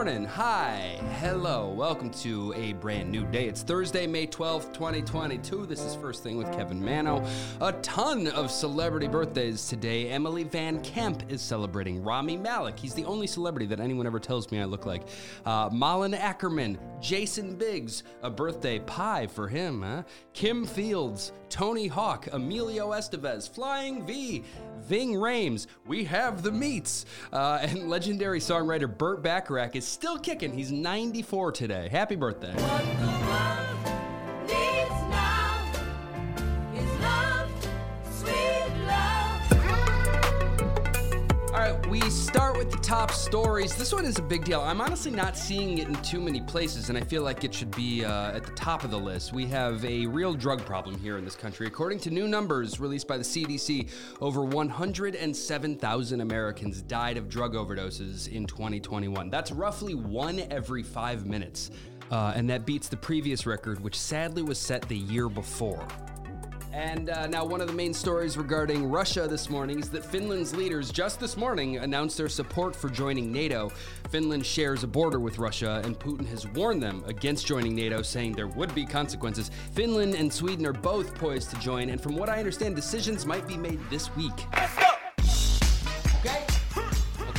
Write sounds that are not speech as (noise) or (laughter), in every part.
Morning, hi, hello, welcome to a brand new day. It's Thursday, May 12th, 2022. This is First Thing with Kevin Manno. A ton of celebrity birthdays today. Emily Van Camp is celebrating. Rami Malek, he's the only celebrity that anyone ever tells me I look like. Uh, Malin Akerman, Jason Biggs, a birthday pie for him, huh? Kim Fields, Tony Hawk, Emilio Estevez, Flying V, Ving Rhames, We Have the Meats, uh, (laughs) and legendary songwriter Burt Bacharach is still kicking. He's 94 today. Happy birthday. All right, we start with the top stories. This one is a big deal. I'm honestly not seeing it in too many places, and I feel like it should be uh, at the top of the list. We have a real drug problem here in this country. According to new numbers released by the CDC, over 107,000 Americans died of drug overdoses in 2021. That's roughly one every five minutes. Uh, and that beats the previous record, which sadly was set the year before. And uh, now, one of the main stories regarding Russia this morning is that Finland's leaders just this morning announced their support for joining NATO. Finland shares a border with Russia, and Putin has warned them against joining NATO, saying there would be consequences. Finland and Sweden are both poised to join, and from what I understand, decisions might be made this week. Okay.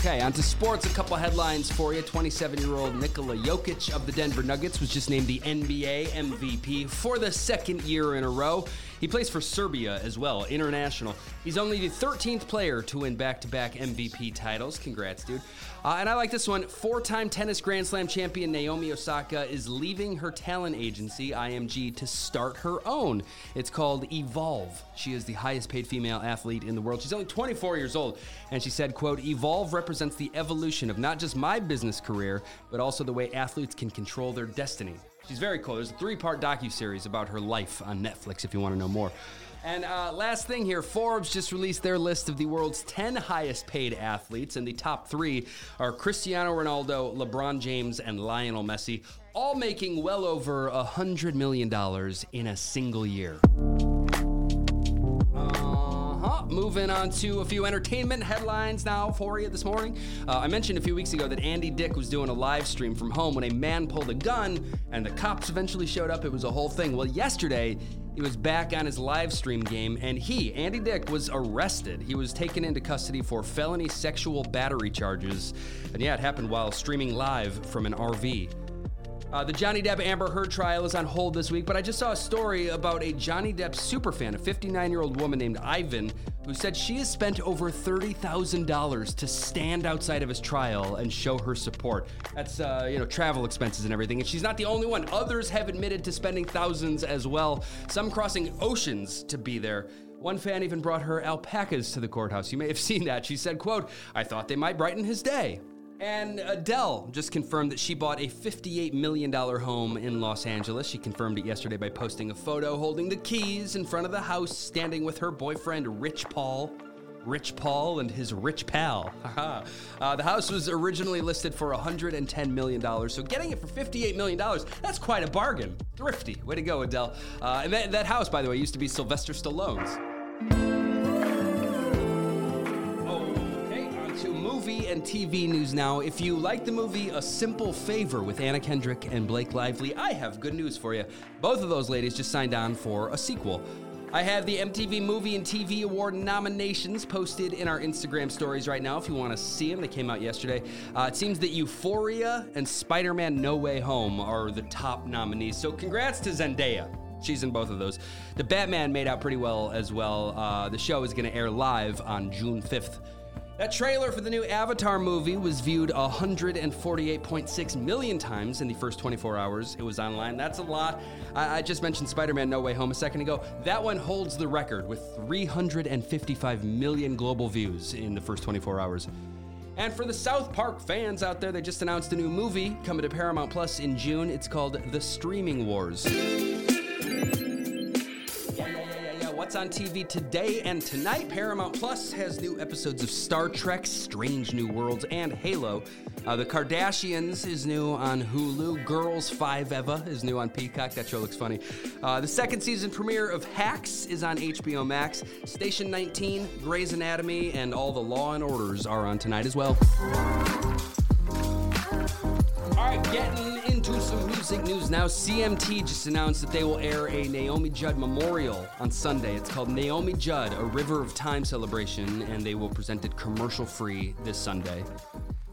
Okay, on to sports. A couple headlines for you. 27 year old Nikola Jokic of the Denver Nuggets was just named the NBA MVP for the second year in a row. He plays for Serbia as well, international. He's only the 13th player to win back to back MVP titles. Congrats, dude. Uh, and I like this one. Four time tennis Grand Slam champion Naomi Osaka is leaving her talent agency, IMG, to start her own. It's called Evolve. She is the highest paid female athlete in the world. She's only 24 years old. And she said, quote, Evolve represents the evolution of not just my business career, but also the way athletes can control their destiny. She's very cool. There's a three-part docu-series about her life on Netflix if you want to know more. And uh, last thing here, Forbes just released their list of the world's 10 highest paid athletes, and the top three are Cristiano Ronaldo, LeBron James, and Lionel Messi, all making well over a $100 million in a single year. Moving on to a few entertainment headlines now for you this morning. Uh, I mentioned a few weeks ago that Andy Dick was doing a live stream from home when a man pulled a gun and the cops eventually showed up. It was a whole thing. Well, yesterday, he was back on his live stream game and he, Andy Dick, was arrested. He was taken into custody for felony sexual battery charges. And yeah, it happened while streaming live from an RV. Uh, the Johnny Depp Amber Heard trial is on hold this week, but I just saw a story about a Johnny Depp superfan, a 59 year old woman named Ivan, who said she has spent over $30,000 to stand outside of his trial and show her support. That's, uh, you know, travel expenses and everything. And she's not the only one. Others have admitted to spending thousands as well, some crossing oceans to be there. One fan even brought her alpacas to the courthouse. You may have seen that. She said, quote, I thought they might brighten his day. And Adele just confirmed that she bought a $58 million home in Los Angeles. She confirmed it yesterday by posting a photo holding the keys in front of the house, standing with her boyfriend, Rich Paul. Rich Paul and his rich pal. (laughs) Uh, the house was originally listed for $110 million, so getting it for $58 million, that's quite a bargain. Thrifty. Way to go, Adele. Uh, and that, that house, by the way, used to be Sylvester Stallone's. Movie and TV news now. If you like the movie A Simple Favor with Anna Kendrick and Blake Lively, I have good news for you. Both of those ladies just signed on for a sequel. I have the MTV Movie and TV Award nominations posted in our Instagram stories right now if you want to see them. They came out yesterday. Uh, it seems that Euphoria and Spider Man No Way Home are the top nominees. So congrats to Zendaya. She's in both of those. The Batman made out pretty well as well. Uh, the show is going to air live on June 5th. That trailer for the new Avatar movie was viewed 148.6 million times in the first 24 hours it was online. That's a lot. I, I just mentioned Spider Man No Way Home a second ago. That one holds the record with 355 million global views in the first 24 hours. And for the South Park fans out there, they just announced a new movie coming to Paramount Plus in June. It's called The Streaming Wars. On TV today and tonight? Paramount Plus has new episodes of Star Trek, Strange New Worlds, and Halo. Uh, the Kardashians is new on Hulu. Girls5eva is new on Peacock. That show looks funny. Uh, the second season premiere of Hacks is on HBO Max. Station 19, Grey's Anatomy, and all the Law and Orders are on tonight as well. right, getting some music news now. CMT just announced that they will air a Naomi Judd memorial on Sunday. It's called Naomi Judd, a River of Time celebration, and they will present it commercial free this Sunday.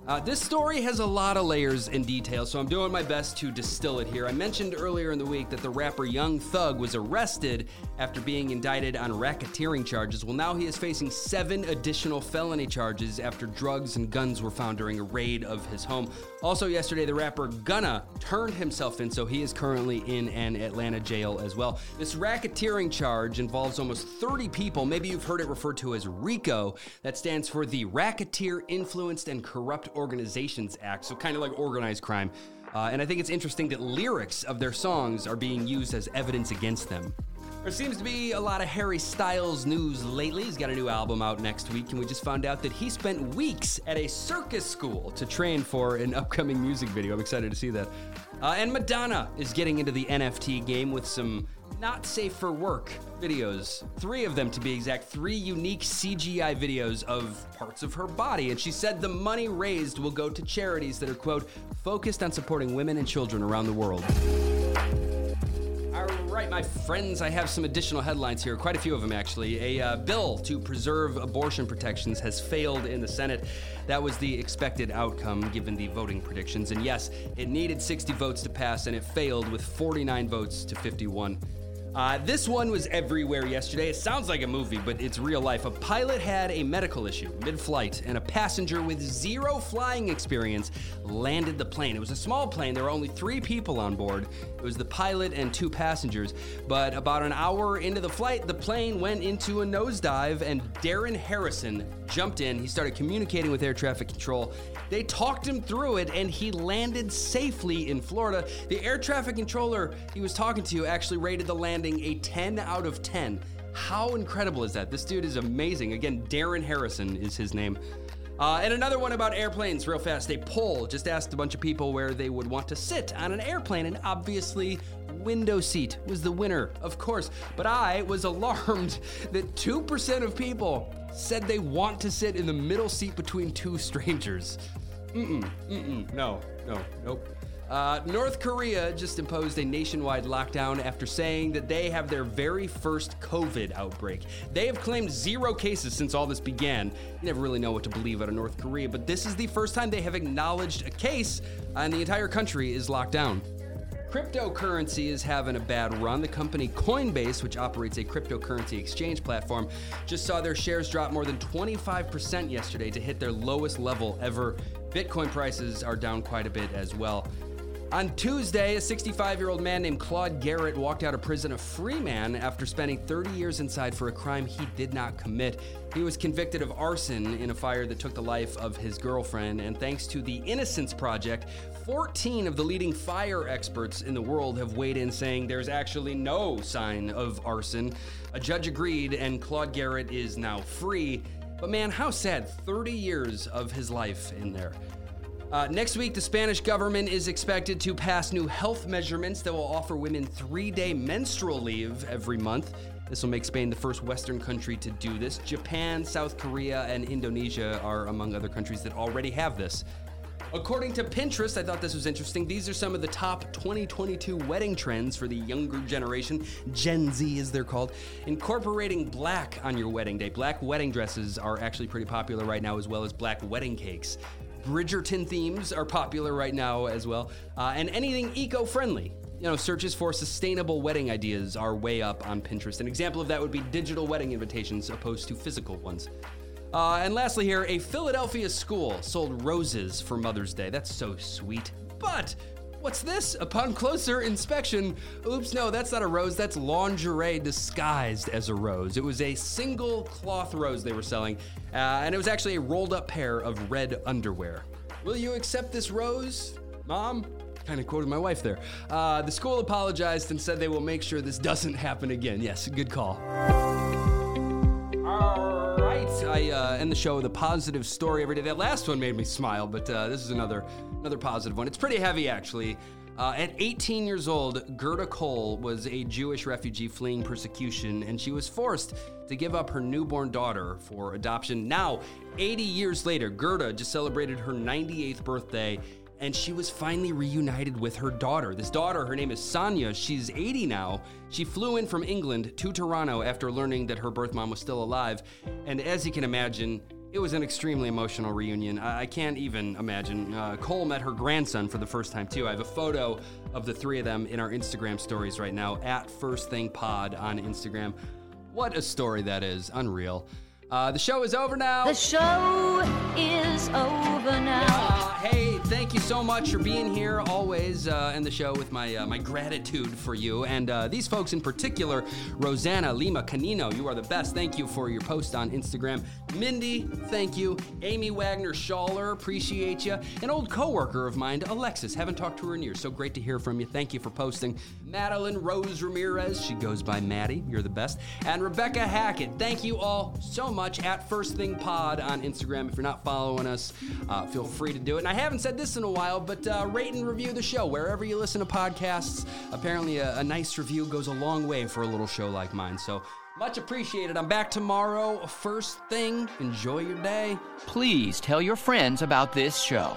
Uh, this story has a lot of layers and details, so I'm doing my best to distill it here. I mentioned earlier in the week that the rapper Young Thug was arrested after being indicted on racketeering charges. Well, now he is facing seven additional felony charges after drugs and guns were found during a raid of his home. Also, yesterday, the rapper Gunna turned himself in, so he is currently in an Atlanta jail as well. This racketeering charge involves almost 30 people. Maybe you've heard it referred to as RICO. That stands for the Racketeer Influenced and Corrupt Organizations Act, so kind of like organized crime. Uh, and I think it's interesting that lyrics of their songs are being used as evidence against them. There seems to be a lot of Harry Styles news lately. He's got a new album out next week, and we just found out that he spent weeks at a circus school to train for an upcoming music video. I'm excited to see that. Uh, and Madonna is getting into the NFT game with some not safe for work videos. Three of them, to be exact, three unique CGI videos of parts of her body. And she said the money raised will go to charities that are, quote, focused on supporting women and children around the world. Right, my friends, I have some additional headlines here, quite a few of them actually. A uh, bill to preserve abortion protections has failed in the Senate. That was the expected outcome given the voting predictions. And yes, it needed 60 votes to pass, and it failed with 49 votes to 51. Uh, this one was everywhere yesterday. It sounds like a movie, but it's real life. A pilot had a medical issue mid flight, and a passenger with zero flying experience landed the plane. It was a small plane, there were only three people on board. It was the pilot and two passengers. But about an hour into the flight, the plane went into a nosedive, and Darren Harrison jumped in. He started communicating with air traffic control. They talked him through it, and he landed safely in Florida. The air traffic controller he was talking to actually rated the landing a 10 out of 10. How incredible is that? This dude is amazing. Again, Darren Harrison is his name. Uh, and another one about airplanes, real fast. A poll just asked a bunch of people where they would want to sit on an airplane, and obviously, window seat was the winner, of course. But I was (laughs) alarmed that 2% of people said they want to sit in the middle seat between two (laughs) strangers. Mm-mm, mm-mm, no, no, nope. Uh, North Korea just imposed a nationwide lockdown after saying that they have their very first COVID outbreak. They have claimed zero cases since all this began. You never really know what to believe out of North Korea, but this is the first time they have acknowledged a case, and the entire country is locked down. Cryptocurrency is having a bad run. The company Coinbase, which operates a cryptocurrency exchange platform, just saw their shares drop more than 25% yesterday to hit their lowest level ever. Bitcoin prices are down quite a bit as well. On Tuesday, a 65 year old man named Claude Garrett walked out of prison a free man after spending 30 years inside for a crime he did not commit. He was convicted of arson in a fire that took the life of his girlfriend, and thanks to the Innocence Project, 14 of the leading fire experts in the world have weighed in saying there's actually no sign of arson. A judge agreed, and Claude Garrett is now free. But man, how sad 30 years of his life in there. Uh, next week, the Spanish government is expected to pass new health measurements that will offer women three day menstrual leave every month. This will make Spain the first Western country to do this. Japan, South Korea, and Indonesia are among other countries that already have this. According to Pinterest, I thought this was interesting. These are some of the top 2022 wedding trends for the younger generation, Gen Z as they're called, incorporating black on your wedding day. Black wedding dresses are actually pretty popular right now, as well as black wedding cakes. Bridgerton themes are popular right now as well, uh, and anything eco friendly. You know, searches for sustainable wedding ideas are way up on Pinterest. An example of that would be digital wedding invitations opposed to physical ones. Uh, and lastly, here, a Philadelphia school sold roses for Mother's Day. That's so sweet. But what's this? Upon closer inspection, oops, no, that's not a rose. That's lingerie disguised as a rose. It was a single cloth rose they were selling, uh, and it was actually a rolled up pair of red underwear. Will you accept this rose, Mom? Kind of quoted my wife there. Uh, the school apologized and said they will make sure this doesn't happen again. Yes, good call. Right, I uh, end the show with a positive story every day. That last one made me smile, but uh, this is another another positive one. It's pretty heavy, actually. Uh, at 18 years old, Gerda Cole was a Jewish refugee fleeing persecution, and she was forced to give up her newborn daughter for adoption. Now, 80 years later, Gerda just celebrated her 98th birthday, and she was finally reunited with her daughter. This daughter, her name is Sonia. She's 80 now. She flew in from England to Toronto after learning that her birth mom was still alive. And as you can imagine, it was an extremely emotional reunion. I can't even imagine. Uh, Cole met her grandson for the first time, too. I have a photo of the three of them in our Instagram stories right now at First Thing Pod on Instagram. What a story that is. Unreal. Uh, the show is over now. The show is over now. Uh, hey, thank you so much for being here always uh, in the show with my uh, my gratitude for you and uh, these folks in particular. Rosanna Lima Canino, you are the best. Thank you for your post on Instagram. Mindy, thank you. Amy Wagner Schaller, appreciate you. An old coworker of mine, Alexis, haven't talked to her in years, so great to hear from you. Thank you for posting. Madeline Rose Ramirez, she goes by Maddie, you're the best. And Rebecca Hackett, thank you all so much at First Thing Pod on Instagram. If you're not following us, uh, feel free to do it. And I haven't said this in a while, but uh, rate and review the show wherever you listen to podcasts. Apparently, a, a nice review goes a long way for a little show like mine. So much appreciated. I'm back tomorrow. First thing, enjoy your day. Please tell your friends about this show.